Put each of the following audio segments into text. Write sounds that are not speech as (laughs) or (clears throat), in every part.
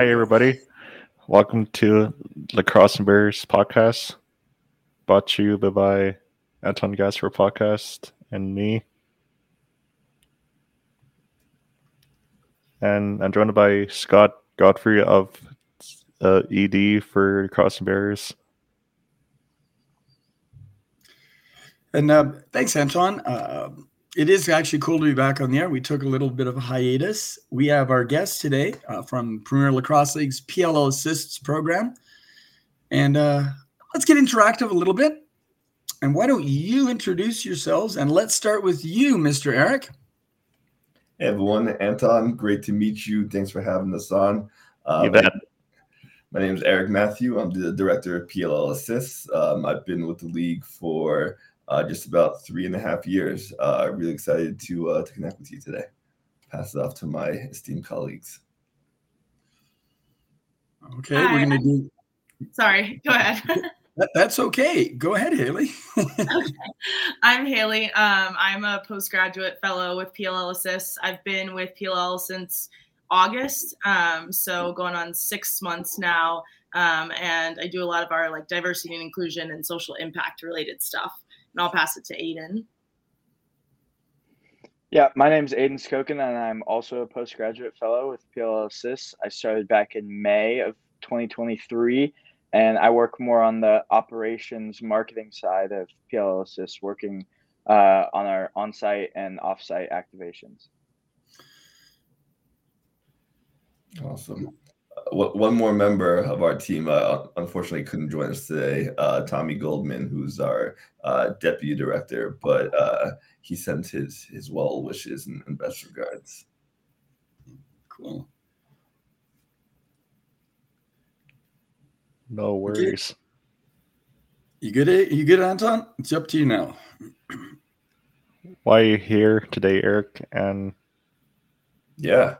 Hey, everybody. Welcome to Lacrossing Barriers podcast. Brought to you by Anton Gasper podcast and me. And I'm joined by Scott Godfrey of uh, ED for Lacrossing Barriers. And uh, thanks, Anton. Uh, it is actually cool to be back on the air. We took a little bit of a hiatus. We have our guest today uh, from Premier Lacrosse League's PLL Assists program. And uh, let's get interactive a little bit. And why don't you introduce yourselves? And let's start with you, Mr. Eric. Hey, everyone. Anton, great to meet you. Thanks for having us on. Uh, you bet. My name is Eric Matthew. I'm the director of PLL Assists. Um, I've been with the league for uh, just about three and a half years. Uh, really excited to uh, to connect with you today. Pass it off to my esteemed colleagues. Okay, Hi. we're gonna do. Sorry, go ahead. (laughs) that's okay. Go ahead, Haleigh. (laughs) okay. I'm Haleigh. Um, I'm a postgraduate fellow with PLL Assists. I've been with PLL since August, um, so going on six months now. Um, and I do a lot of our like diversity and inclusion and social impact related stuff and I'll pass it to Aidan. Yeah, my name is Aidan Skokin, and I'm also a postgraduate fellow with PLL Assists. I started back in May of 2023, and I work more on the operations marketing side of PLL Assists, working uh, on our on site and off site activations. Awesome one more member of our team uh, unfortunately couldn't join us today uh, tommy goldman who's our uh, deputy director but uh, he sent his his well wishes and, and best regards. Cool. No worries. You good you good anton? It's up to you now. Why are you here today eric? And yeah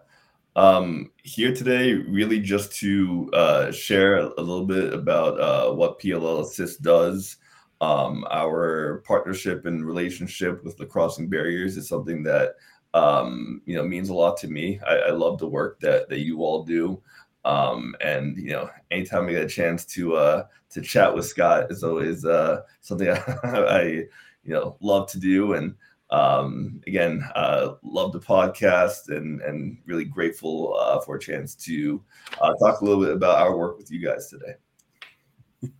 um, here today, really just to uh, share a, little bit about uh, what PLL Assist does. Um, our partnership and relationship with Lacrossing Barriers is something that um, you know means a lot to me. I, I, love the work that that you all do, um, and you know, anytime I get a chance to uh, to chat with Scott is always uh, something I, (laughs) I you know love to do and um, again, uh, love the podcast and and really grateful uh, for a chance to uh, talk a little bit about our work with you guys today. (laughs)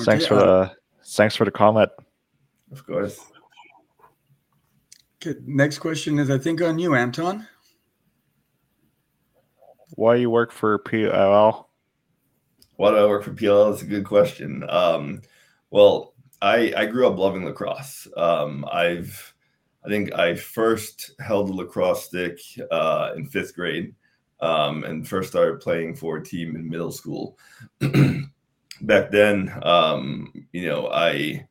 thanks for the thanks for the comment. Of course. Okay, next question is I think on you, Anton. Why you work for PLL? Why do I work for PLL? That's a good question. Um, well, I I grew up loving lacrosse. Um, I've I think I first held a lacrosse stick uh, in fifth grade, um, and first started playing for a team in middle school. (clears throat) Back then, um, you know, I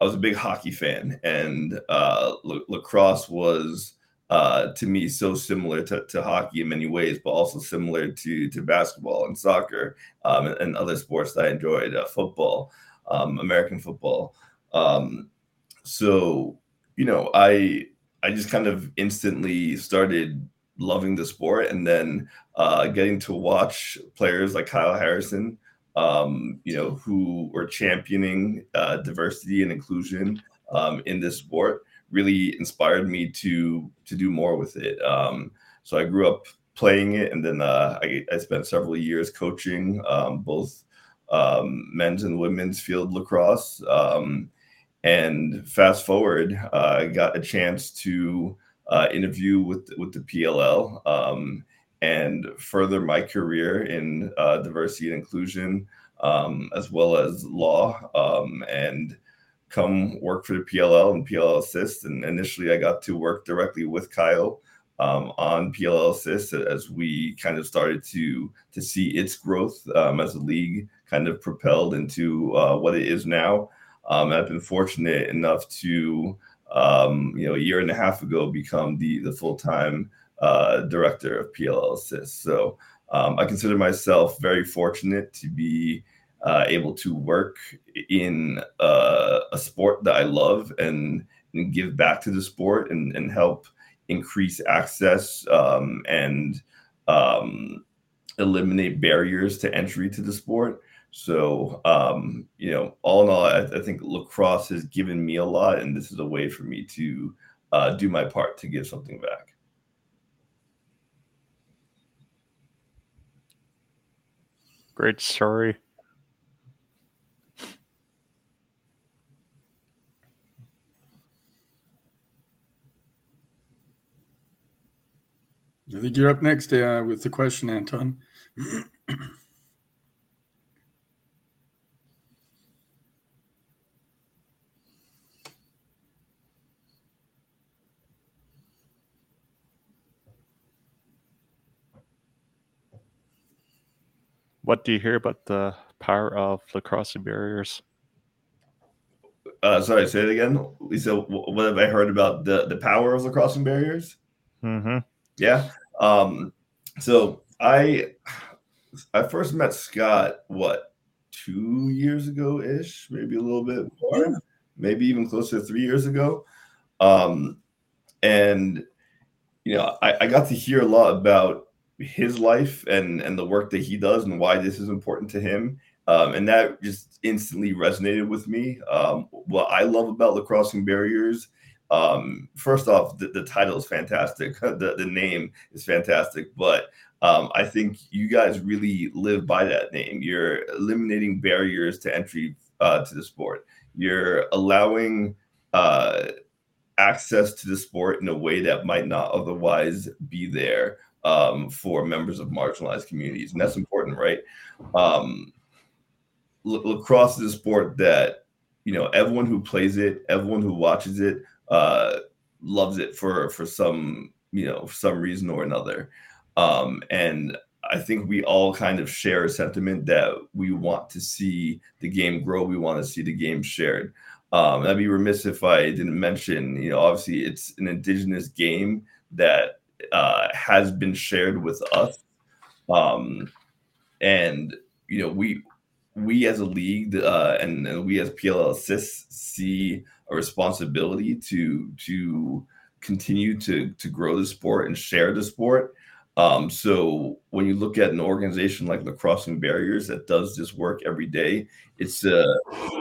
I was a big hockey fan, and uh, lacrosse was uh, to me so similar to, to hockey in many ways, but also similar to to basketball and soccer um, and, and, other sports that I enjoyed, uh, football, um, American football. Um, so you know, I I just kind of instantly started loving the sport, and then uh, getting to watch players like Kyle Harrison, um, you know, who were championing uh, diversity and inclusion um, in this sport really inspired me to to do more with it. Um, so I grew up playing it, and then uh, I, I, spent several years coaching um, both um, men's and women's field lacrosse. Um, and fast forward, uh, I got a chance to uh, interview with with the PLL um, and further my career in uh, diversity and inclusion, um, as well as law and come work for the PLL and PLL Assist. And initially, I got to work directly with Kyle um, on PLL Assist as we kind of started to to see its growth um, as a league kind of propelled into uh, what it is now. Um, I've been fortunate enough to, um, you know, a year and a half ago become the the full time uh, director of PLL Assist. So um, I consider myself very fortunate to be uh, able to work in uh, a sport that I love and, and, give back to the sport and, and help increase access um, and um, eliminate barriers to entry to the sport. So, um, you know, all in all, I, I, think lacrosse has given me a lot, and this is a way for me to uh, do my part to give something back. Great story. I think you're up next uh, with the question, Anton. What do you hear about the power of lacrossing barriers? Uh, sorry, say it again. Lisa, what have I heard about the, the power of lacrossing barriers? Mm-hmm. Yeah. Um, so I I first met Scott what two years ago ish, maybe a little bit more, maybe even closer to three years ago. Um, and you know, I, I got to hear a lot about his life and and the work that he does and why this is important to him. Um, and that just instantly resonated with me. Um, what I love about lacrossing barriers, um, first off, the, the, title is fantastic. (laughs) the, the name is fantastic, but um, I think you guys really live by that name. You're eliminating barriers to entry uh, to the sport. You're allowing uh, access to the sport in a way that might not otherwise be there um, for members of marginalized communities, and that's important, right? Um, lacrosse is a sport that you know everyone who plays it, everyone who watches it, uh, loves it for for some you know for some reason or another, um, and I think we all kind of share a sentiment that we want to see the game grow. We want to see the game shared. Um, I'd be remiss if I didn't mention, you know, obviously it's an indigenous game that uh, has been shared with us. Um, and you know, we we as a league uh, and, and we as PLL Assist see a responsibility to to continue to to grow the sport and share the sport. Um, so when you look at an organization like Lacrossing Barriers that does this work every day, it's a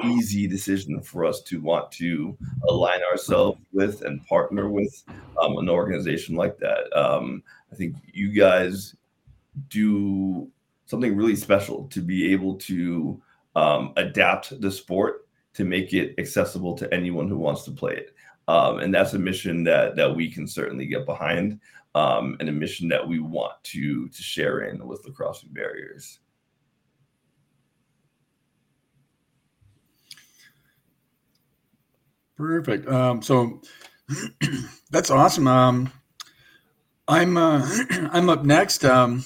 easy decision for us to want to align ourselves with and partner with um, an organization like that. Um, I think you guys do something really special to be able to um, adapt the sport to make it accessible to anyone who wants to play it. Um, and that's a mission that that we can certainly get behind um, and a mission that we want to to share in with lacrossing barriers. Perfect. Um, so (clears throat) that's awesome. Um, I'm uh, (clears throat) I'm up next. Um,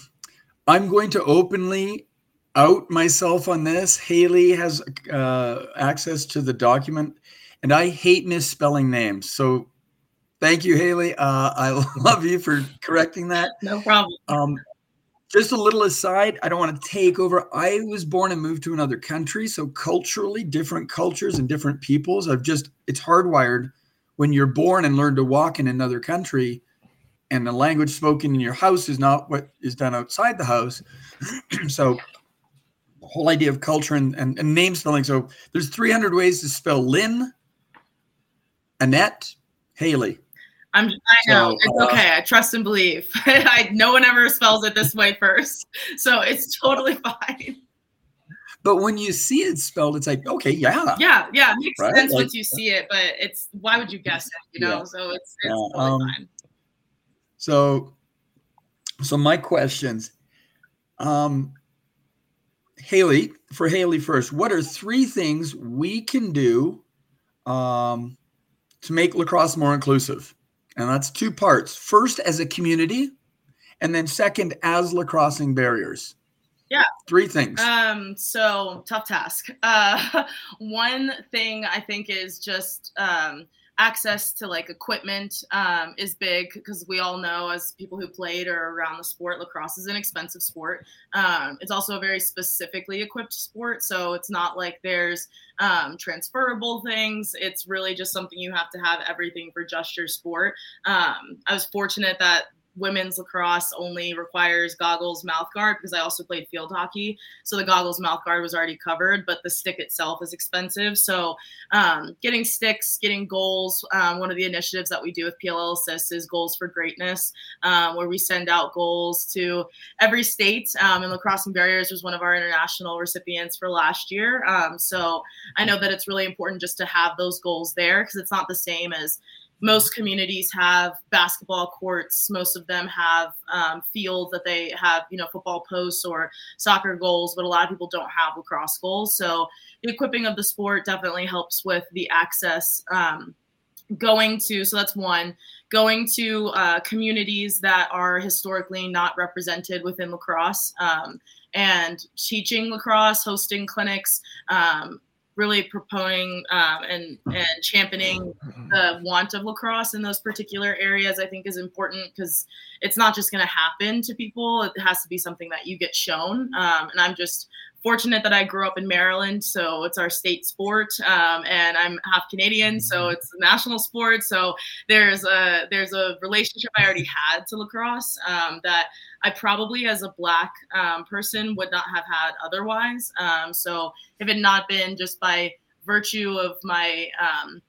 I'm going to openly out myself on this. Haleigh has uh, access to the document, and I hate misspelling names. So Thank you, Haleigh. Uh, I (laughs) love you for correcting that. No problem. Um, just a little aside, I don't want to take over. I was born and moved to another country, so culturally different cultures and different peoples. I've just it's hardwired when you're born and learn to walk in another country, and the language spoken in your house is not what is done outside the house. (clears throat) so the whole idea of culture and, and, and name spelling. So there's 300 ways to spell Lynn, Annette, Haleigh. I'm. I know so, it's uh, okay. I trust and believe. (laughs) I no one ever spells it this way first, so it's totally (laughs) fine. But when you see it spelled, it's like okay, yeah, yeah, yeah. It makes right? sense like, once you see it, but it's why would you guess it? You know, yeah. so it's it's yeah, totally um, fine. So, so my questions, um, Haleigh, for Haleigh first, what are three things we can do um, to make lacrosse more inclusive? And that's two parts. First, as a community, and then second, as lacrossing barriers. Yeah. Three things. Um, so tough task. Uh, (laughs) one thing I think is just um, access to like equipment um, is big because we all know as people who played or around the sport lacrosse is an expensive sport. Um, it's also a very specifically equipped sport so it's not like there's um, transferable things. It's really just something you have to have everything for just your sport. Um, i was fortunate that women's lacrosse only requires goggles mouth guard because i also played field hockey. So the goggles mouth guard was already covered but the stick itself is expensive. So um, getting sticks getting goals um, one of the initiatives that we do with pll assist is goals for greatness um, where we send out goals to every state um, and lacrossing barriers was one of our international recipients for last year. Um, so i know that it's really important just to have those goals there because it's not the same as most communities have basketball courts. Most of them have um, fields that they have you know football posts or soccer goals but a lot of people don't have lacrosse goals. So the equipping of the sport definitely helps with the access um, going to so that's one going to uh, communities that are historically not represented within lacrosse um, and teaching lacrosse hosting clinics um, really proponing um, and and championing the want of lacrosse in those particular areas i think is important because it's not just going to happen to people. It has to be something that you get shown um, and i'm just fortunate that I grew up in Maryland, so it's our state sport, um, and I'm half Canadian, so mm-hmm. it's a national sport. So there's a there's a relationship I already had to lacrosse um, that I probably, as a black um, person, would not have had otherwise. Um, so if it not been just by virtue of my um,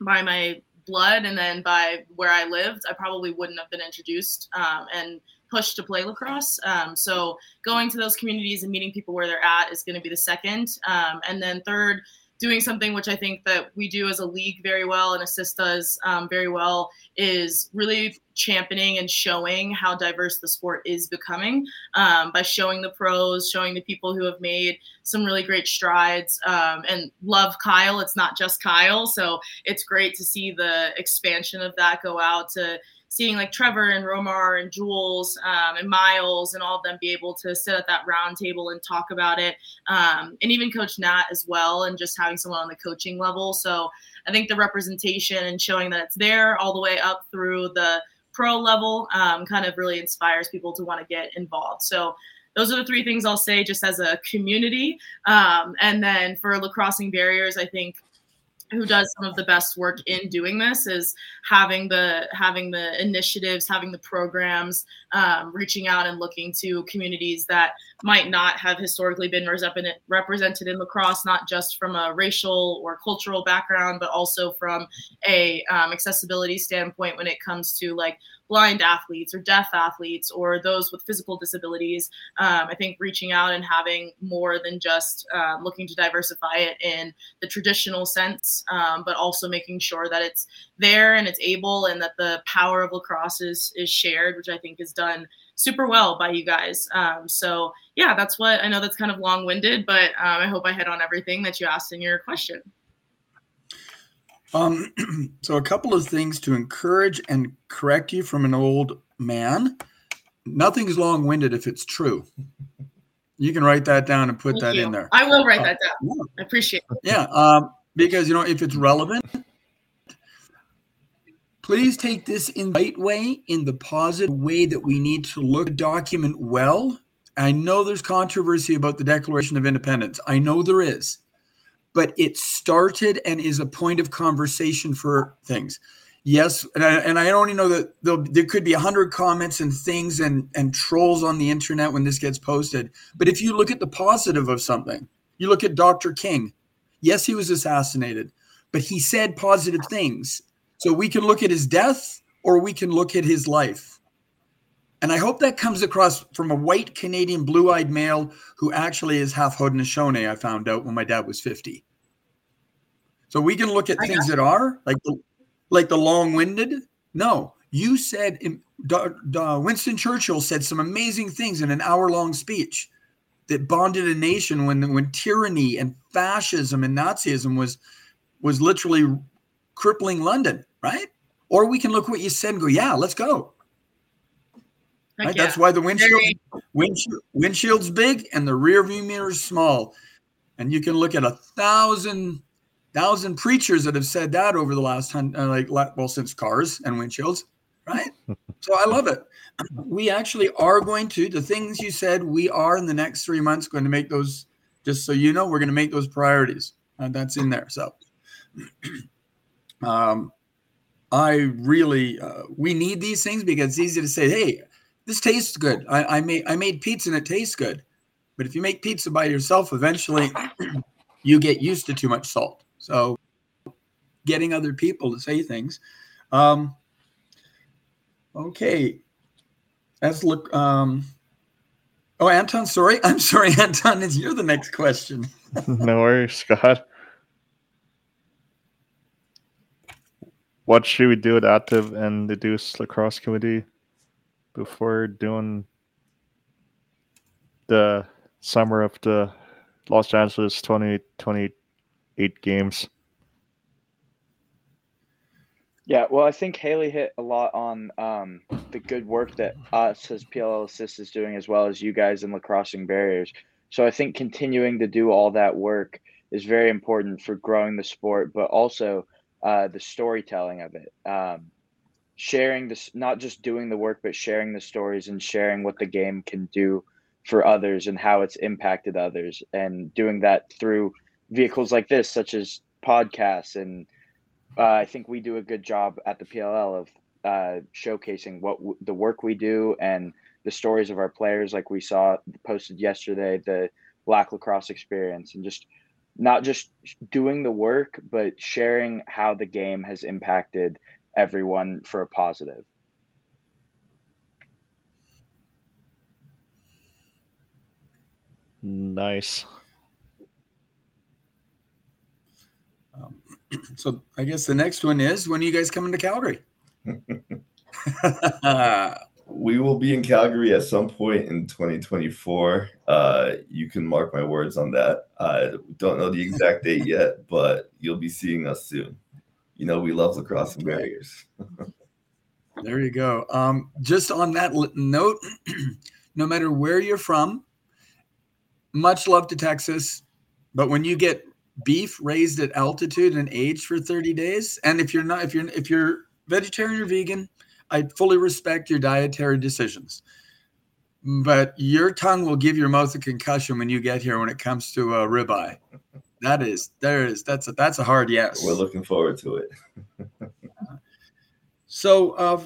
by my blood and then by where I lived, I probably wouldn't have been introduced um, and push to play lacrosse. Um, so going to those communities and meeting people where they're at is going to be the second. Um, and then third, doing something which I think that we do as a league very well and assist does um, very well is really championing and showing how diverse the sport is becoming um, by showing the pros, showing the people who have made some really great strides um, and love Kyle. It's not just Kyle. So it's great to see the expansion of that go out to seeing like Trevor and Romar and Jules um, and Miles and all of them be able to sit at that round table and talk about it. Um, and even Coach Nat as well, and just having someone on the coaching level. So I think the representation and showing that it's there all the way up through the pro level um, kind of really inspires people to want to get involved. So those are the three things I'll say just as a community. Um, and then for lacrossing barriers, I think who does some of the best work in doing this is having the having the initiatives having the programs um, reaching out and looking to communities that might not have historically been represented in lacrosse not just from a racial or cultural background but also from a um, accessibility standpoint when it comes to like blind athletes or deaf athletes or those with physical disabilities. Um, I think reaching out and having more than just uh, looking to diversify it in the traditional sense, um, but also making sure that it's there and it's able and that the power of lacrosse is, is shared, which I think is done super well by you guys. Um, so yeah, that's what I know that's kind of long winded, but um, I hope I hit on everything that you asked in your question. Um, (clears throat) so a couple of things to encourage and correct you from an old man. Nothing's long-winded if it's true. You can write that down and put Thank that you. in there. I will write uh, that down. Yeah. I appreciate it. Yeah, um, because you know if it's relevant, please take this in the right way, in the positive way that we need to look at document well. I know there's controversy about the Declaration of Independence. I know there is but it started and is a point of conversation for things. Yes, and I, and I only know that there could be a hundred comments and things and and trolls on the internet when this gets posted. But if you look at the positive of something, you look at Dr. King. Yes, he was assassinated, but he said positive things. So we can look at his death or we can look at his life. And I hope that comes across from a white Canadian blue eyed male who actually is half Haudenosaunee, I found out when my dad was 50. So we can look at I things that are like the, like the long winded. No, you said um, in, Winston Churchill said some amazing things in an hour long speech that bonded a nation when when tyranny and fascism and Nazism was was literally crippling London, right? Or we can look at what you said and go, yeah, let's go. Right? Yeah. That's why the windshield, windshield windshield's big and the rear view mirror is small. And you can look at a thousand thousand preachers that have said that over the last hundred, uh, like well, since cars and windshields, right? (laughs) so I love it. We actually are going to the things you said. We are in the next three months going to make those. Just so you know, we're going to make those priorities. Uh, that's in there. So, (clears throat) um, I really uh, we need these things because it's easy to say, hey, this tastes good. I, I made I made pizza and it tastes good. But if you make pizza by yourself, eventually (clears throat) you get used to too much salt. So getting other people to say things. Um, okay. Let's look. Um, oh, Anton, sorry. (laughs) I'm sorry, Anton. Is you're the next question. (laughs) no worries, Scott. What should we do at Adaptive and Inclusive Lacrosse Committee before doing the summer of the Los Angeles 2028 games. Yeah, well, I think Haleigh hit a lot on um, the good work that us as PLL Assist is doing, as well as you guys in lacrossing barriers. So I think continuing to do all that work is very important for growing the sport, but also uh, the storytelling of it. Um, sharing this, not just doing the work, but sharing the stories and sharing what the game can do for others and how it's impacted others and doing that through vehicles like this such as podcasts. And uh, i think we do a good job at the pll of uh, showcasing what w- the work we do and the stories of our players like we saw posted yesterday the black lacrosse experience and just not just doing the work but sharing how the game has impacted everyone for a positive Nice. Um, (clears throat) so I guess the next one is when are you guys coming to Calgary? (laughs) we will be in Calgary at some point in 2024. Uh, you can mark my words on that. I don't know the exact date yet, but you'll be seeing us soon. You know, we love lacrossing barriers. (laughs) there you go. Um, just on that note, (clears throat) no matter where you're from, much love to Texas, but when you get beef raised at altitude and aged for 30 days, and if you're not, if you're if you're vegetarian or vegan, I fully respect your dietary decisions. But your tongue will give your mouth a concussion when you get here when it comes to a ribeye. (laughs) That is, there is, that's a, that's a hard yes. We're looking forward to it. (laughs) so, uh,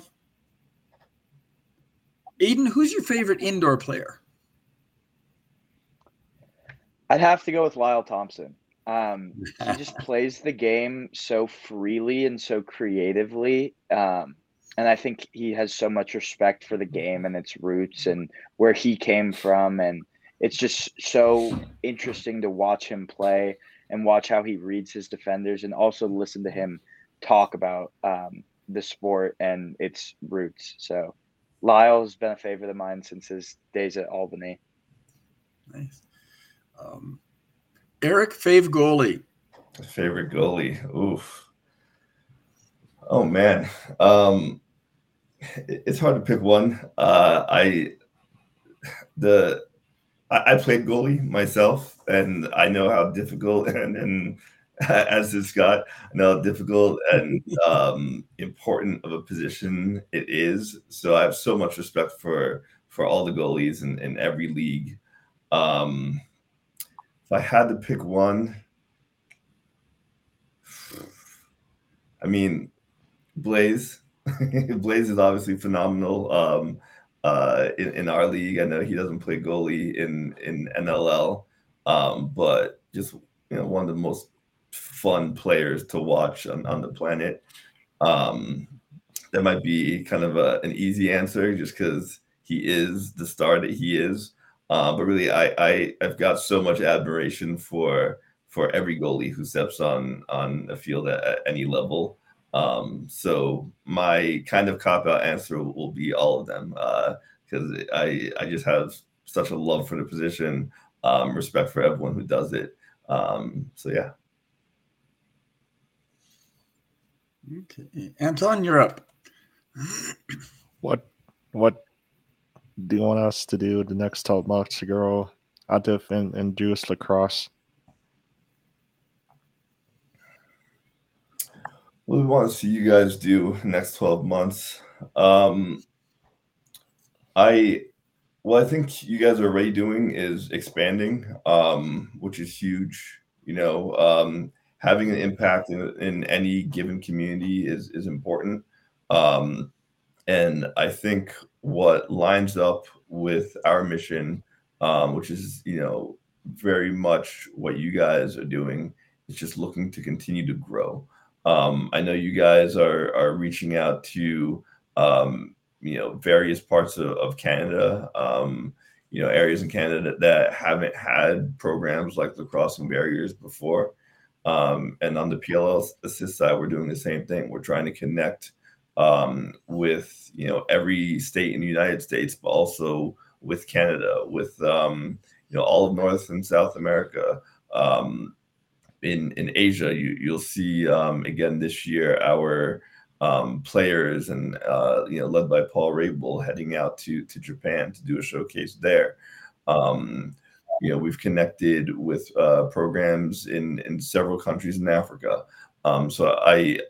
Aidan, who's your favorite indoor player? I'd have to go with Lyle Thompson. Um, he (laughs) just plays the game so freely and so creatively. Um, and I think he has so much respect for the game and its roots and where he came from. And it's just so interesting to watch him play and watch how he reads his defenders and also listen to him talk about um, the sport and its roots. So Lyle's been a favorite of mine since his days at Albany. Nice. Um, Eric, fave goalie. Favorite goalie. Oof. Oh man. Um, it's hard to pick one. Uh, I the I, I played goalie myself, and I know how difficult (laughs) and and as has Scott, I know how difficult and (laughs) um, important of a position it is. So I have so much respect for for all the goalies in, in every league. Um, if I had to pick one, I mean, Blaze. (laughs) Blaze is obviously phenomenal um, uh, in, in, our league. I know he doesn't play goalie in in NLL, um, but just you know one of the most fun players to watch on, on the planet. Um, that might be kind of a, an easy answer just because he is the star that he is. Uh, but really, I, I I've got so much admiration for for every goalie who steps on on a field at, at any level. Um, so my kind of cop out answer will be all of them because uh, I I just have such a love for the position, um, respect for everyone who does it. Um, so yeah. Okay, Anton, you're up. (clears throat) what what do you want us to do the next 12 months to grow active in, in Jewish lacrosse? What we want to see you guys do next 12 months? Um, I what I think you guys are already doing is expanding, um, which is huge. You know, um, having an impact in, in any given community is is important. Um, and I think what lines up with our mission, um, which is you know very much what you guys are doing, is just looking to continue to grow. Um, I know you guys are are reaching out to um, you know various parts of, of Canada, um, you know areas in Canada that haven't had programs like lacrossing barriers before. Um, and on the PLL assist side, we're doing the same thing. We're trying to connect um, with you know every state in the United States, but also with Canada, with um, you know all of North and South America. Um, in in Asia, you you'll see um, again this year our um, players and uh, you know led by Paul Rabil heading out to to Japan to do a showcase there. Um, you know we've connected with uh, programs in in several countries in Africa. Um, so I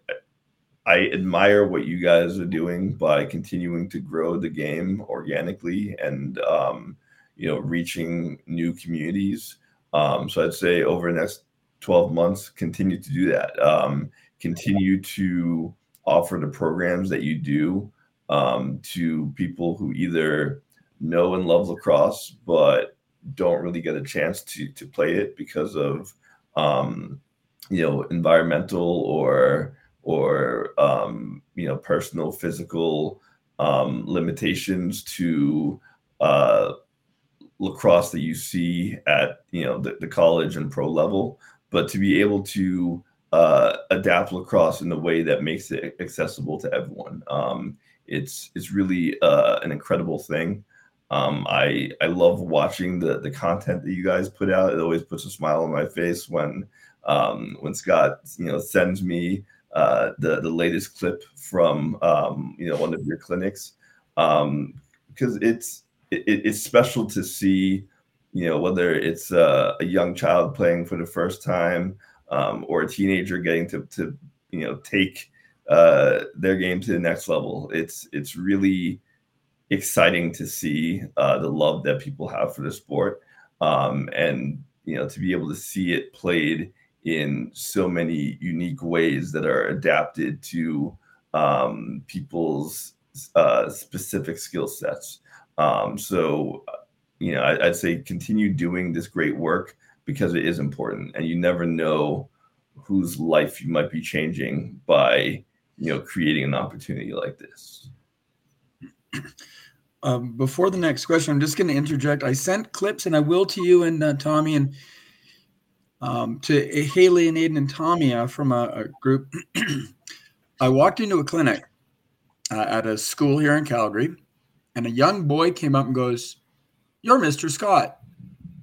I admire what you guys are doing by continuing to grow the game organically and um, you know reaching new communities. Um, so I'd say over the next 12 months, continue to do that. Um, continue to offer the programs that you do um, to people who either know and love lacrosse but don't really get a chance to to play it because of um, you know environmental or or um, you know personal physical um, limitations to uh, lacrosse that you see at you know the, the college and pro level but to be able to uh, adapt lacrosse in the way that makes it accessible to everyone um, it's it's really uh, an incredible thing um, I I love watching the the content that you guys put out. It always puts a smile on my face when um, when Scott you know sends me uh, the the latest clip from um, you know one of your clinics um, because it's it, it's special to see you know whether it's a, a young child playing for the first time um, or a teenager getting to to you know take uh, their game to the next level. It's it's really exciting to see uh, the love that people have for the sport, um, and you know to be able to see it played in so many unique ways that are adapted to um, people's uh, specific skill sets. Um, so, you know, I, I'd say continue doing this great work because it is important, and you never know whose life you might be changing by, you know, creating an opportunity like this. Um, before the next question, I'm just going to interject. I sent clips, and I will to you and uh, Tommy and um, to Haleigh and Aidan and Tommy uh, from a, a group. (clears throat) I walked into a clinic uh, at a school here in Calgary, and a young boy came up and goes, You're Mr. Scott.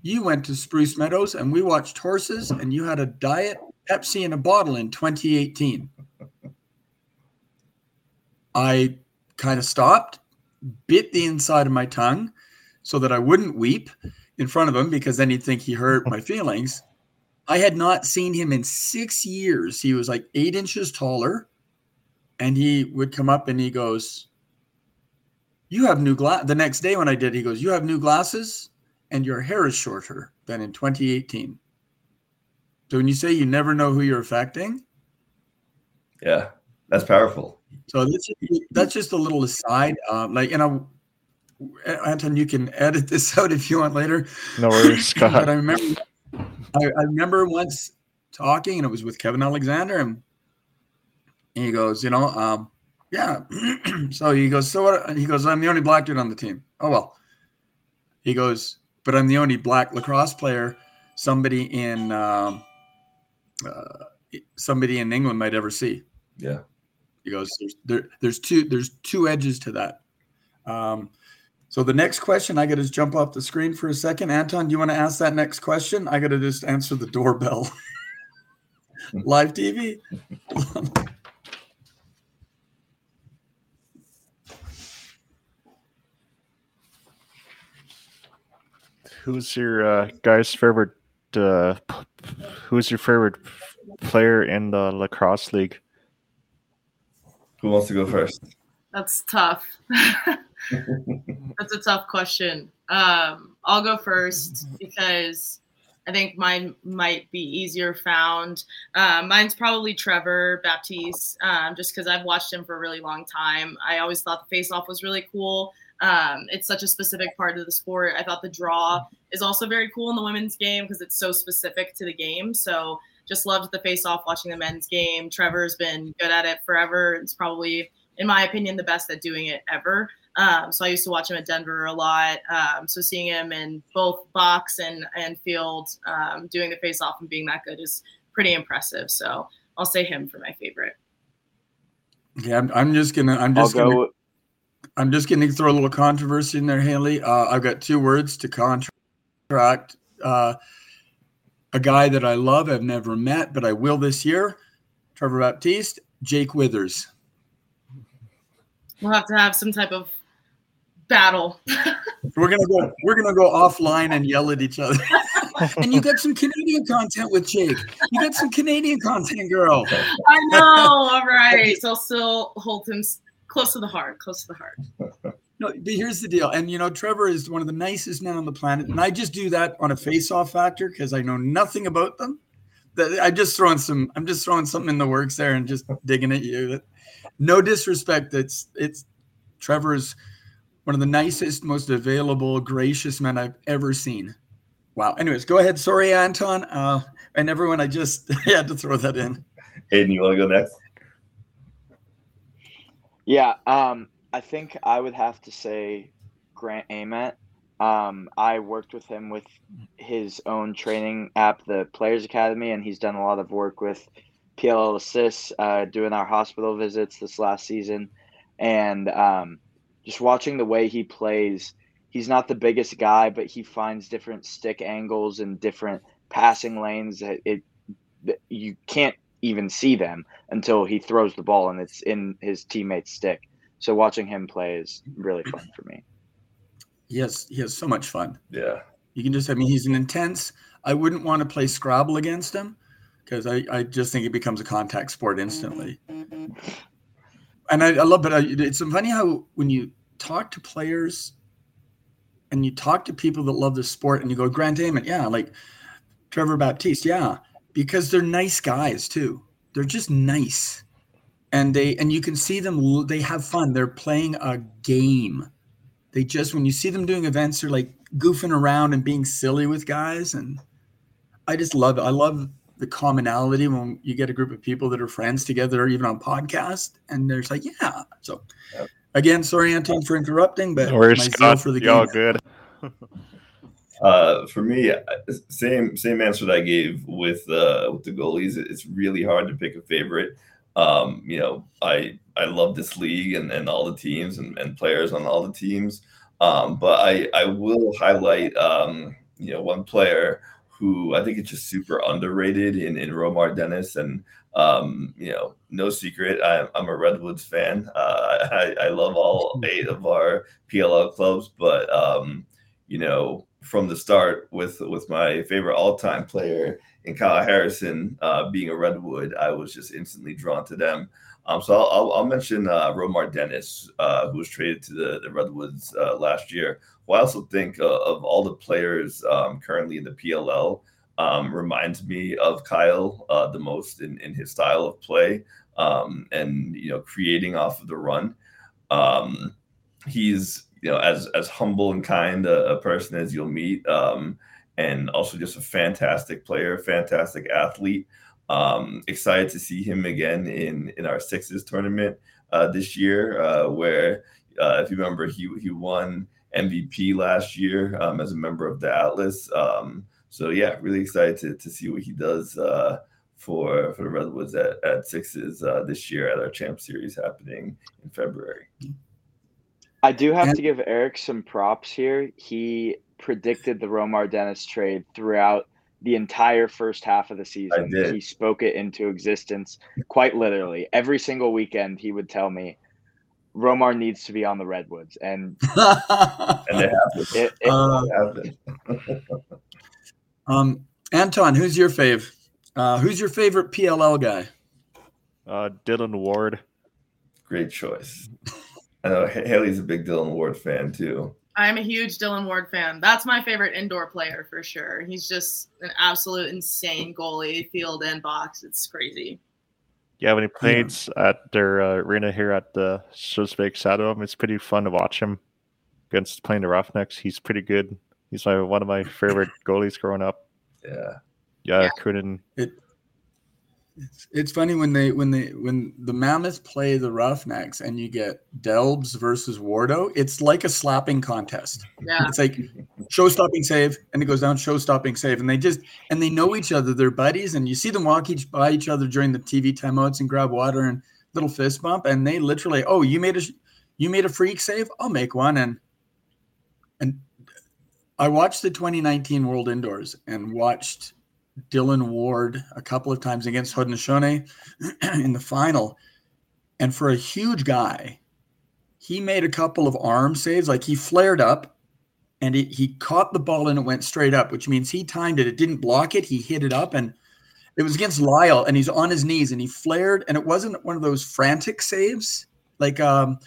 You went to Spruce Meadows and we watched horses, and you had a diet Pepsi in a bottle in 2018. I kind of stopped, bit the inside of my tongue so that I wouldn't weep in front of him because then he'd think he hurt my feelings. I had not seen him in six years. He was like eight inches taller. And he would come up and he goes, You have new glass. The next day when I did, he goes, You have new glasses and your hair is shorter than in 2018. So when you say you never know who you're affecting, yeah, that's powerful. So that's just, that's just a little aside. Um, like, you know, Anton, you can edit this (laughs) out if you want later. No worries, (laughs) Scott. but I remember I, I remember once talking, and it was with Kevin Alexander, and he goes, you know, um, yeah. (clears throat) so he goes, so what? He goes, I'm the only black dude on the team. Oh well. He goes, but I'm the only black lacrosse player somebody in um, uh, somebody in England might ever see. Yeah. He goes, there's, there, there's two there's two edges to that. Um, so the next question, I got to jump off the screen for a second. Anton, do you want to ask that next question? I got to just answer the doorbell. (laughs) Live TV. (laughs) Who's your uh, guy's favorite? Uh, who's your favorite player in the lacrosse league? Who wants to go first? That's tough. (laughs) That's a tough question. Um, I'll go first because I think mine might be easier found. Uh, mine's probably Trevor Baptiste, um, just because I've watched him for a really long time. I always thought the face-off was really cool. Um, it's such a specific part of the sport. I thought the draw is also very cool in the women's game because it's so specific to the game. So just loved the face-off watching the men's game. Trevor's been good at it forever. It's probably, in my opinion, the best at doing it ever. Um, so I used to watch him at Denver a lot. Um, so seeing him in both box and and field um, doing the face off and being that good is pretty impressive. So I'll say him for my favorite. Yeah, I'm, I'm just gonna. I'm I'll just gonna. go. I'm just gonna throw a little controversy in there, Haleigh. Uh, I've got two words to contract. Uh, a guy that I love, I've never met, but I will this year. Trevor Baptiste, Jake Withers. We'll have to have some type of battle. (laughs) We're gonna go. We're gonna go offline and yell at each other. (laughs) and you got some Canadian content with Jake. You got some Canadian content, girl. I know. All right. So I'll still hold him close to the heart. Close to the heart. (laughs) No, but here's the deal. And you know, Trevor is one of the nicest men on the planet. And I just do that on a face-off factor because I know nothing about them. That I'm just throwing some. I'm just throwing something in the works there and just digging at you. No disrespect. It's it's Trevor's one of the nicest, most available, gracious men I've ever seen. Wow. Anyways, go ahead. Sorry, Anton. Uh, and everyone, I just (laughs) had to throw that in. Aidan, you want to go next? Yeah, um, I think I would have to say Grant Ament. Um, I worked with him with his own training app, the Players Academy, and he's done a lot of work with PLL assists, uh, doing our hospital visits this last season, and um, just watching the way he plays. He's not the biggest guy, but he finds different stick angles and different passing lanes it that you can't even see them until he throws the ball and it's in his teammate's stick. So watching him play is really fun for me. Yes, he has so much fun. Yeah. You can just, I mean, he's an intense. I wouldn't want to play Scrabble against him because I, I just think it becomes a contact sport instantly. And I, I love, but I, it's funny how when you talk to players and you talk to people that love the sport and you go, Grant Ament, yeah, like Trevor Baptiste, yeah, because they're nice guys too. They're just nice. And they, and you can see them, they have fun. They're playing a game they just when you see them doing events they're like goofing around and being silly with guys and i just love it i love the commonality when you get a group of people that are friends together even on podcast and there's like yeah so again sorry anton for interrupting but Where's my zeal Scott? for the Y'all good? (laughs) Uh, for me, same same answer that I gave with uh, with the goalies. It's really hard to pick a favorite. Um, you know, I I love this league and, and all the teams and, and players on all the teams. Um, but I I will highlight um, you know one player who I think is just super underrated in in Romar Dennis and um, you know no secret I, I'm a Redwoods fan. Uh, I I love all (laughs) eight of our PLL clubs, but um, you know from the start with with my favorite all time player in Kyle Harrison uh, being a Redwood, I was just instantly drawn to them. Um, so I'll, I'll, I'll mention uh, Romar Dennis, uh, who was traded to the, the Redwoods uh, last year. Who I also think uh, of all the players um, currently in the PLL um, reminds me of Kyle uh, the most in, in his style of play um, and you know creating off of the run. Um, he's you know as as humble and kind a, a person as you'll meet. Um, and also just a fantastic player, fantastic athlete. Um, excited to see him again in in our sixes tournament uh, this year, uh, where uh, if you remember, he he won MVP last year um, as a member of the Atlas. Um, so yeah, really excited to, to see what he does uh, for for the Redwoods at, at sixes uh, this year at our Champ Series happening in February. I do have And- to give Eric some props here. He predicted the Romar Dennis trade throughout the entire first half of the season. He spoke it into existence quite literally. Every single weekend, he would tell me, Romar needs to be on the Redwoods. And (laughs) And it happened. it, it, Uh, It happened. (laughs) um, Anton, who's your fave? Uh, who's your favorite PLL guy? Uh, Dylan Ward. great choice. (laughs) I know Haleigh's a big Dylan Ward fan too. I'm a huge Dylan Ward fan. That's my favorite indoor player for sure. He's just an absolute insane goalie, field and box. It's crazy. Yeah, when he plays yeah. at their uh, arena here at the Scotiabank Saddledome, it's pretty fun to watch him against playing the Roughnecks. He's pretty good. He's my one of my favorite (laughs) goalies growing up. Yeah. Yeah, yeah. couldn't. It, it's, it's funny when they when they when the Mammoths play the Roughnecks and you get Delbs versus Wardo. It's like a slapping contest. Yeah, it's like show stopping save, and it goes down show stopping save, and they just and they know each other. They're buddies, and you see them walk each by each other during the TV timeouts and grab water and little fist bump, and they literally, oh, you made a you made a freak save, I'll make one, and and I watched the 2019 World Indoors and watched Dillon Ward a couple of times against Haudenosaunee (clears throat) in the final. And for a huge guy, he made a couple of arm saves. Like he flared up and he, he caught the ball and it went straight up, which means he timed it. It didn't block it. He hit it up and it was against Lyle and he's on his knees and he flared. And it wasn't one of those frantic saves. Like um,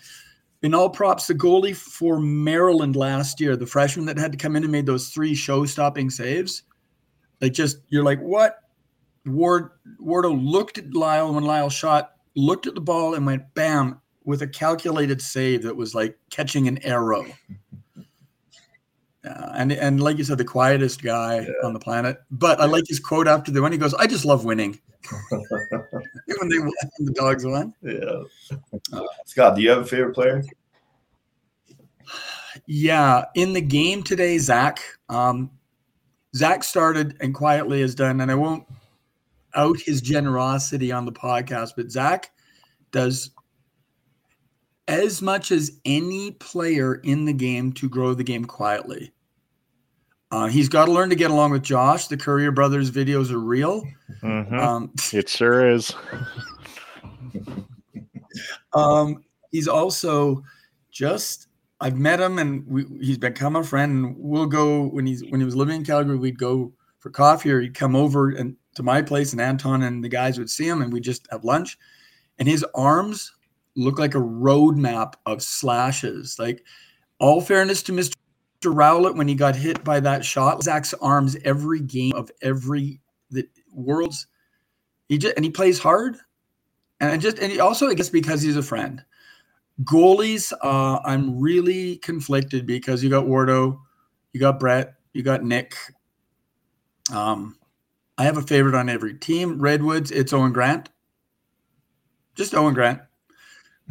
in all props, the goalie for Maryland last year, the freshman that had to come in and made those three show stopping saves just you're like, what? Ward Wardo looked at Lyle when Lyle shot, looked at the ball and went bam with a calculated save that was like catching an arrow. (laughs) Uh, and and like you said, the quietest guy yeah. on the planet. But I like his quote after the win. He goes, "I just love winning." (laughs) (laughs) when they won, the dogs won. Yeah. Uh, Scott, do you have a favorite player? (sighs) Yeah, in the game today, Zach. Um, Zach started and quietly has done, and I won't out his generosity on the podcast, but Zach does as much as any player in the game to grow the game quietly. Uh, he's got to learn to get along with Josh. The Currier Brothers videos are real. Mm-hmm. Um, (laughs) it sure is. um, he's also just I've met him and we, he's become a friend. And we'll go when he's when he was living in Calgary, we'd go for coffee or he'd come over and to my place and Anton and the guys would see him and we'd just have lunch. And his arms look like a roadmap of slashes. Like all fairness to Mr. Rowlett when he got hit by that shot, Zach's arms every game of every the world's he just and he plays hard. And just and he also I guess because he's a friend. Goalies, uh, I'm really conflicted because you got Wardo, you got Brett, you got Nick. Um, I have a favorite on every team. Redwoods, it's Owen Grant. Just Owen Grant.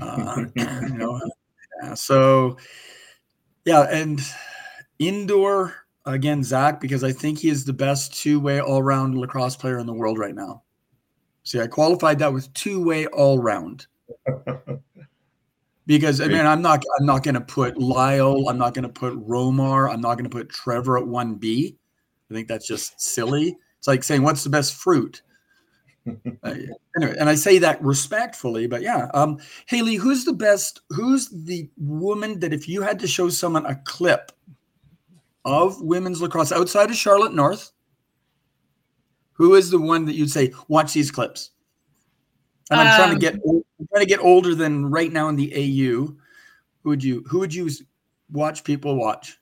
Uh, (laughs) (clears throat) you know, yeah, so yeah, and indoor again, Zach, because I think he is the best two-way all-round lacrosse player in the world right now. See, I qualified that with two-way all-round. (laughs) because I mean I'm not I'm not going to put Lyle, I'm not going to put Romar, I'm not going to put Trevor at one B. I think that's just silly. It's like saying what's the best fruit. (laughs) uh, anyway, and I say that respectfully, but yeah. Um, Haleigh, who's the best? Who's the woman that if you had to show someone a clip of women's lacrosse outside of Charlotte North, who is the one that you'd say watch these clips? And I'm um, trying to um, get I'm trying to get older than right now in the AU. Who would you who would you watch people watch?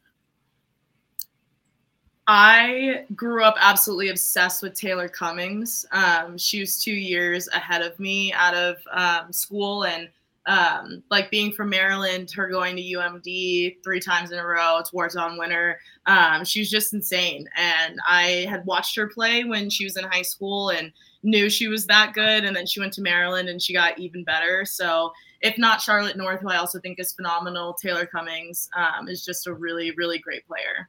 I grew up absolutely obsessed with Taylor Cummings. Um, she was two years ahead of me out of um, school, and um, like being from Maryland, her going to UMD three times in a row, Tewaaraton winner. Um, she was just insane, and I had watched her play when she was in high school, and knew she was that good. And then she went to Maryland and she got even better. So, if not Charlotte North, who I also think is phenomenal, Taylor Cummings um, is just a really, really great player.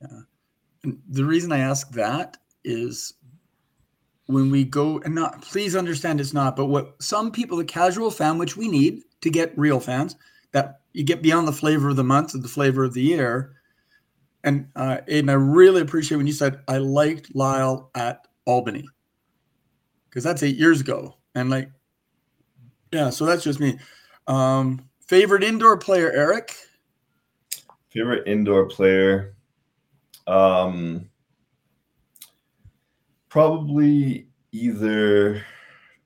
Yeah. And the reason I ask that is when we go, and not please understand it's not, but what some people, the casual fan, which we need to get real fans, that you get beyond the flavor of the month and the flavor of the year. And uh, Aidan, I really appreciate when you said I liked Lyle at Albany because that's eight years ago. And like, yeah, so that's just me. Um, favorite indoor player, Eric? Favorite indoor player? Um, probably either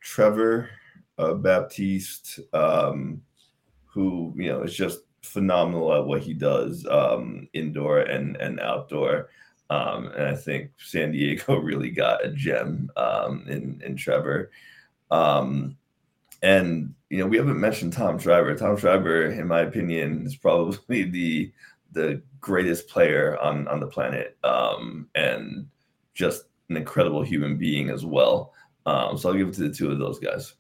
Trevor uh, Baptiste, um, who you know is just phenomenal at what he does um, indoor and and outdoor. Um, and I think San Diego (laughs) really got a gem um, in in Trevor. Um, and you know we haven't mentioned Tom Schreiber. Tom Schreiber, in my opinion, is probably (laughs) the the greatest player on on the planet, um, and just an incredible human being as well. Um, so I'll give it to the two of those guys.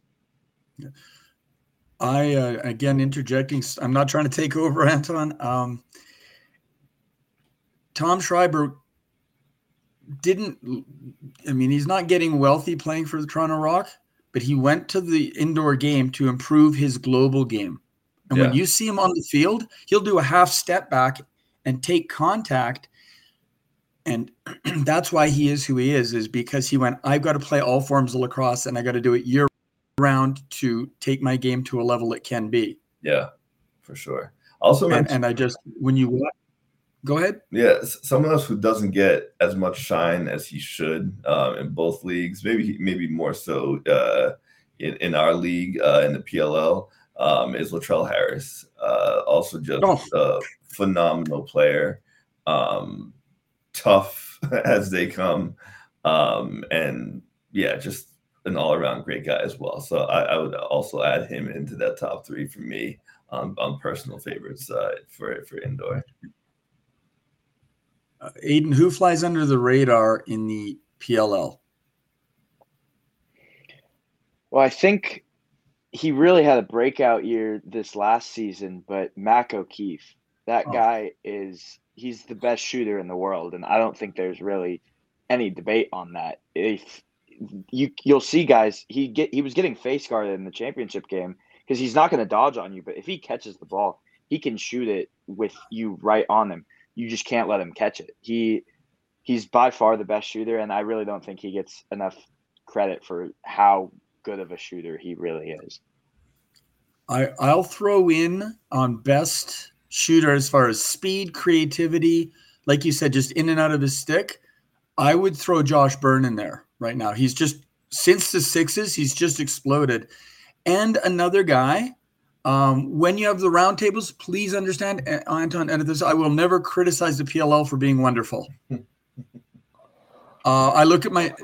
I uh, again interjecting. I'm not trying to take over, (laughs) Anton. Um, Tom Schreiber didn't. I mean, he's not getting wealthy playing for the Toronto Rock, but he went to the indoor game to improve his global game. And yeah. when you see him on the field, he'll do a half step back and take contact. And (clears throat) that's why he is who he is, is because he went, I've got to play all forms of lacrosse and I got to do it year round to take my game to a level it can be. Yeah, for sure. Also, and, and I just, when you go ahead. Yeah, someone else who doesn't get as much shine as he should um, in both leagues, maybe maybe more so uh, in, in our league uh, in the PLL, um, is Latrell Harris. Uh, also, just oh. a phenomenal player, um, tough (laughs) as they come, um, and yeah, just an all around great guy as well. So I, I, would also add him into that top three for me on, on personal favorites uh, for for indoor. Uh, Aidan, who flies under the radar in the PLL? Well, I think he really had a breakout year this last season, but Mac O'Keefe, that oh. guy is he's the best shooter in the world, and I don't think there's really any debate on that. If you you'll see guys he get he was getting face guarded in the championship game because he's not going to dodge on you, but if he catches the ball, he can shoot it with you right on him. You just can't let him catch it. He he's by far the best shooter, and I really don't think he gets enough credit for how good of a shooter he really is. I I'll throw in on best shooter as far as speed, creativity, like you said, just in and out of his stick. I would throw Josh Byrne in there right now. He's just since the sixes, he's just exploded. And another guy, um, when you have the roundtables, please understand, Anton, edit this. I will never criticize the PLL for being wonderful. (laughs) Uh, I look at my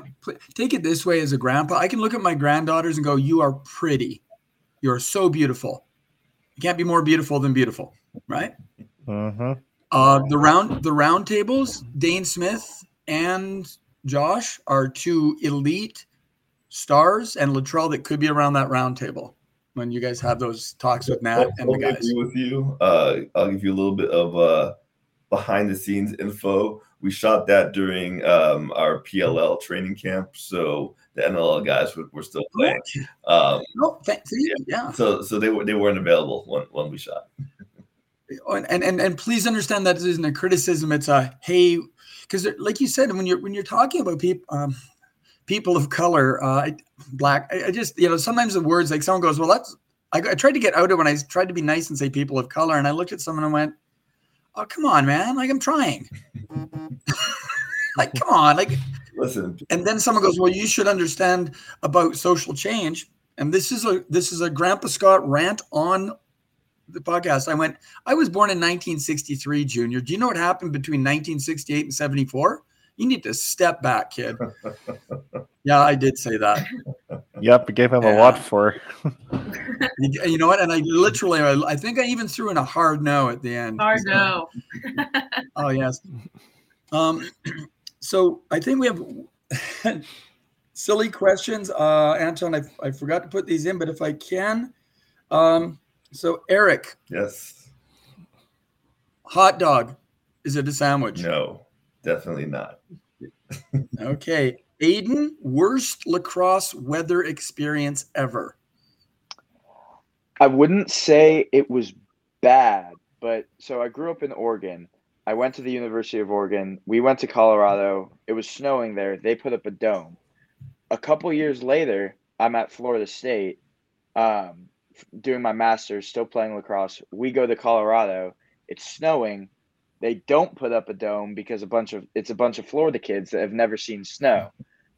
take it this way as a grandpa. I can look at my granddaughters and go, "You are pretty. You are so beautiful. You can't be more beautiful than beautiful, right?" Uh-huh. Uh, the round the round tables, Dane Smith and Josh are two elite stars and Latrell that could be around that round table when you guys have those talks with Nat and the guys. Agree with you. Uh, I'll give you a little bit of uh, behind the scenes info. We shot that during um, our PLL training camp, so the NLL guys were, were still playing. Um, oh, thanks. Yeah. yeah. So so they were they weren't available when, when we shot. and, and and please understand that this isn't a criticism. It's a hey, because like you said, when you're when you're talking about people um, people of color, uh, black, I, I, just you know sometimes the words like someone goes, well, that's I, I, tried to get out of when I tried to be nice and say people of color, and I looked at someone and went, oh come on, man, like I'm trying, (laughs) (laughs) like come on, like listen. And then someone goes, well, you should understand about social change, and this is a this is a Grandpa Scott rant on the podcast, I went, I was born in 1963, Junior. Do you know what happened between 1968 and 74? You need to step back, kid. yeah, I did say that. Yep, it gave him yeah. a lot for. you, you know what? And I literally, I, I, think I even threw in a hard no at the end. Hard so. no. (laughs) oh yes. Um, (clears throat) so I think we have (laughs) silly questions. Uh, Anton, I, I forgot to put these in, but if I can, um, so, Eric. Yes. Hot dog. Is it a sandwich? No, definitely not. okay. Aidan, worst lacrosse weather experience ever. I wouldn't say it was bad, but so I grew up in Oregon. I went to the University of Oregon. We went to Colorado. It was snowing there. They put up a dome. A couple years later, I'm at Florida State. Um, doing my master's, still playing lacrosse. We go to Colorado. It's snowing. They don't put up a dome because a bunch of it's a bunch of Florida kids that have never seen snow,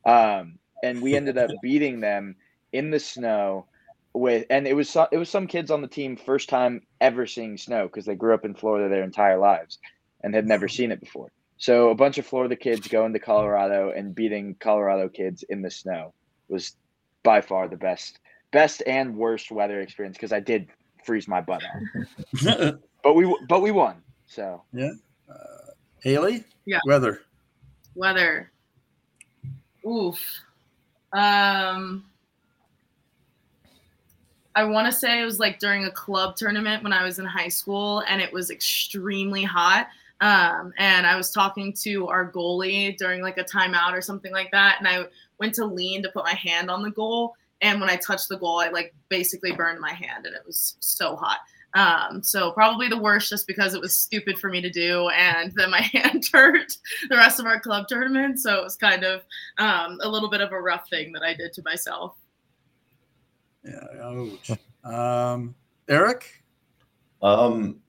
um, and we ended up (laughs) beating them in the snow. with and it was some it was some kids on the team first time ever seeing snow because they grew up in Florida their entire lives and had never seen it before. So a bunch of Florida kids going to Colorado and beating Colorado kids in the snow was by far the best best and worst weather experience because I did freeze my butt off. (laughs) but we but we won. So yeah. Uh, Haleigh? Yeah. Weather. Weather. Oof. Um I want to say it was like during a club tournament when I was in high school and it was extremely hot. Um, and I was talking to our goalie during like a timeout or something like that. And I went to lean to put my hand on the goal. And when I touched the goal, I like basically burned my hand and it was so hot. Um, so probably the worst just because it was stupid for me to do. And then my (laughs) hand hurt the rest of our club tournament. So it was kind of um, a little bit of a rough thing that I did to myself. Yeah. Ouch. um, Eric? Um,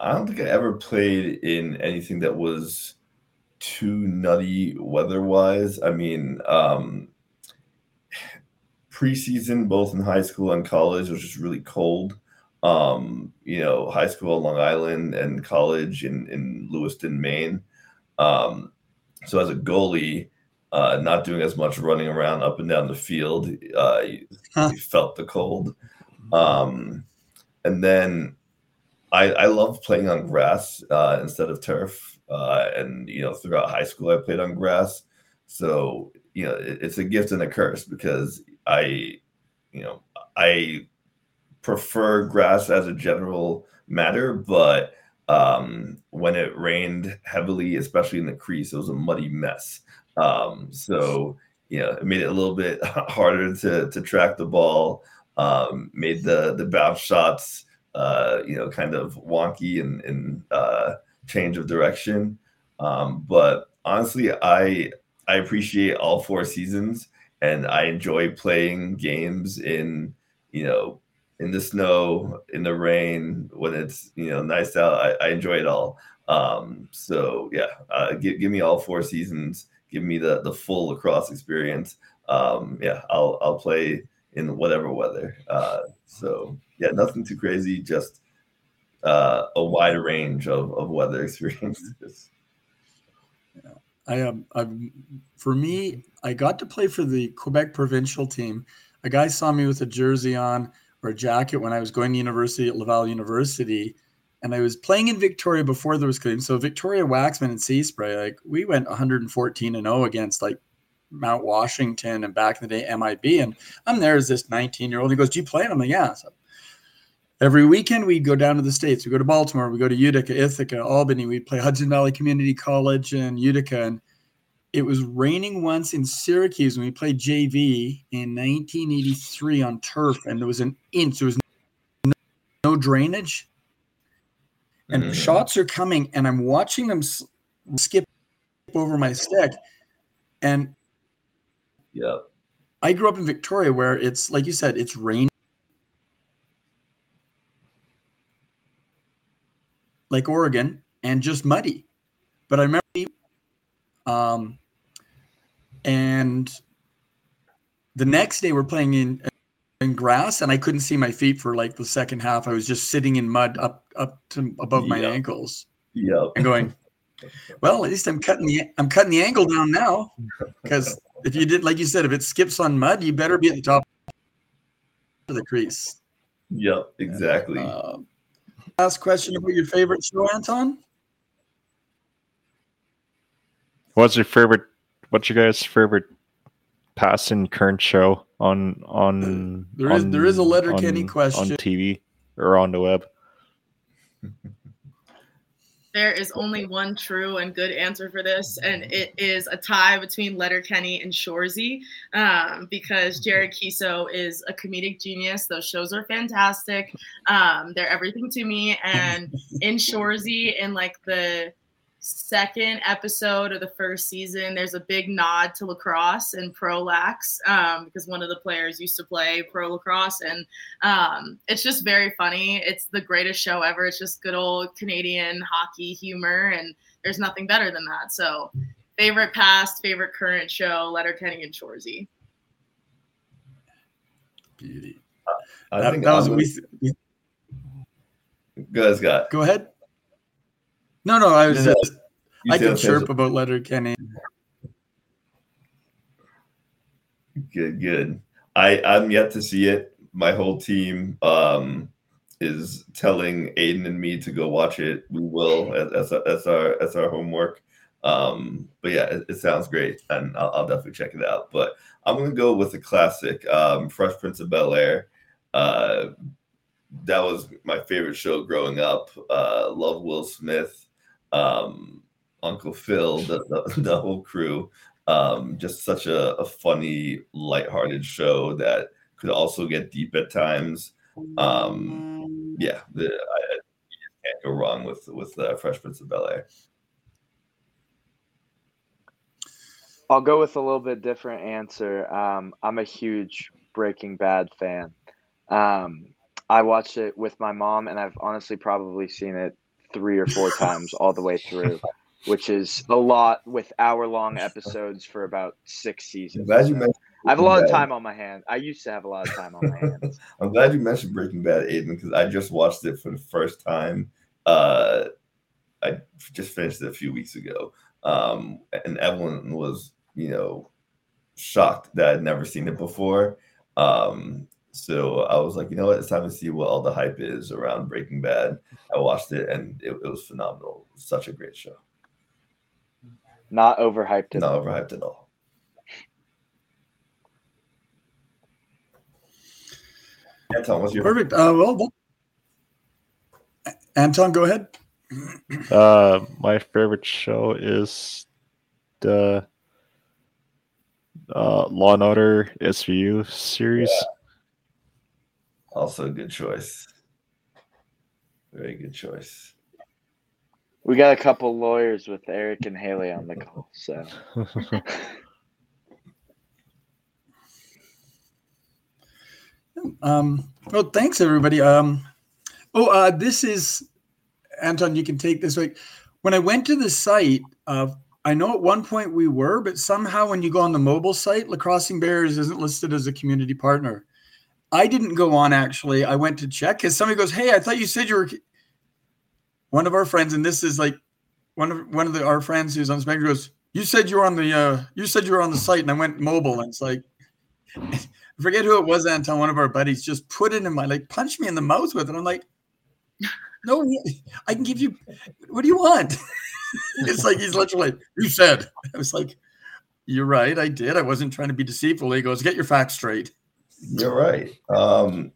I don't think I ever played in anything that was too nutty weather-wise. I mean, um, (sighs) preseason, both in high school and college, was just really cold. Um, you know, high school on Long Island and college in, in Lewiston, Maine. Um, so as a goalie, uh, not doing as much running around up and down the field. Uh, you, huh. you felt the cold. Um, and then I, I love playing on grass uh, instead of turf. Uh, and, you know, throughout high school, I played on grass. So, you know, it, it's a gift and a curse because I, you know, I prefer grass as a general matter, but um, when it rained heavily, especially in the crease, it was a muddy mess. Um, so you know, it made it a little bit (laughs) harder to to track the ball. Um, made the the bounce shots, uh, you know, kind of wonky and uh, change of direction. Um, but honestly, I I appreciate all four seasons, and I enjoy playing games in you know in the snow, in the rain, when it's you know nice out. I, I enjoy it all. Um, so yeah, uh, give give me all four seasons give me the the full lacrosse experience, um, yeah, I'll I'll play in whatever weather. Uh, so yeah, nothing too crazy, just uh, a wide range of, of weather (laughs) experiences. Yeah. I am. Um, for me, I got to play for the Quebec provincial team. A guy saw me with a jersey on or a jacket when I was going to university at Laval University, and I was playing in Victoria before there was clean. So Victoria Waxman and Sea Spray, like we went 114 and 0 against like Mount Washington and back in the day MIB. And I'm there as this 19 year old. He goes, "Do you play?" And I'm like, "Yeah." So every weekend we'd go down to the states. We go to Baltimore. We go to Utica, Ithaca, Albany. We'd play Hudson Valley Community College and Utica. And it was raining once in Syracuse when we played JV in 1983 on turf, and there was an inch. There was no, no drainage and mm-hmm. shots are coming and i'm watching them skip over my stick and yeah i grew up in victoria where it's like you said it's rain like oregon and just muddy but i remember um and the next day we're playing in in grass and I couldn't see my feet for like the second half. I was just sitting in mud up up to above my ankles. Yeah. And going, well, at least I'm cutting the I'm cutting the angle down now. (laughs) Because if you did like you said, if it skips on mud, you better be at the top of the crease. Yep, exactly. Uh, last question about your favorite show, Anton. What's your favorite? What's your guys' favorite past and current show on on there is on, there is a letter Kenny question on TV or on the web. There is only one true and good answer for this, and it is a tie between Letterkenny and Shoresy, um, because Jared Keeso is a comedic genius. Those shows are fantastic. Um, they're everything to me. And in Shoresy, in like the second episode of the first season, there's a big nod to lacrosse and pro lax um, because one of the players used to play pro lacrosse, and um, it's just very funny. It's the greatest show ever. It's just good old Canadian hockey humor, and there's nothing better than that. So, favorite past, favorite current show, Letterkenny and Shoresy. Beauty. I that, think that was I'm we, we- Go, Scott. go ahead. No, no, I was No, just I can chirp about Letter Kenny. Good, good. I I'm yet to see it. My whole team um is telling Aidan and me to go watch it. We will as as, our- as our as our homework. Um, but yeah, it, it sounds great, and I'll, I'll definitely check it out. But I'm gonna go with a classic, um, Fresh Prince of Bel Air. Uh, that was my favorite show growing up. Uh, love Will Smith, um, Uncle Phil, the, the, (laughs) the whole crew. Um, just such a, a funny, lighthearted show that could also get deep at times. Um, yeah, the, I, I can't go wrong with with uh, Fresh Prince of Bel Air. I'll go with a little bit different answer. Um, I'm a huge Breaking Bad fan. Um, I watched it with my mom, and I've honestly probably seen it three or four times all the way through, which is a lot with hour long episodes for about six I'm seasons. glad you mentioned. I have a lot of time on my hands. I used to have a lot of time on my hands. (laughs) I'm glad you mentioned Breaking Bad, Aidan, because I just watched it for the first time. Uh, I just finished it a few weeks ago, um, and Evelyn was, you know, shocked that I'd never seen it before. Um, so I was like, you know what, it's time to see what all the hype is around Breaking Bad. I watched it, and it, it was phenomenal. Such a great show. Not overhyped at Not all. overhyped at all. Anton, what's your Perfect. Uh, well, that- Anton, go ahead. Uh, my favorite show is the uh, Law and Order SVU series. Also a good choice. Very good choice. We got a couple lawyers with Eric and Haleigh on the call, so (laughs) Um, well, thanks everybody. Um, oh, uh, this is Anton. You can take this. Like when I went to the site, uh, I know at one point we were, but somehow when you go on the mobile site, Lacrossing Barriers isn't listed as a community partner. I didn't go on actually. I went to check because somebody goes, "Hey, I thought you said you were." One of our friends, and this is like one of one of the, our friends who's on spectrum goes, "You said you were on the uh, you said you were on the site," and I went mobile, and it's like (laughs) I forget who it was, Anton, one of our buddies, just put it in my like punch me in the mouth with it. I'm like, no, I can give you what do you want? (laughs) it's like he's literally you said. I was like, You're right, I did. I wasn't trying to be deceitful. He goes, Get your facts straight. You're right. Um,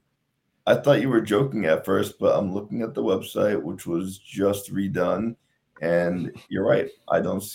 I thought you were joking at first, but I'm looking at the website, which was just redone, and you're right. I don't see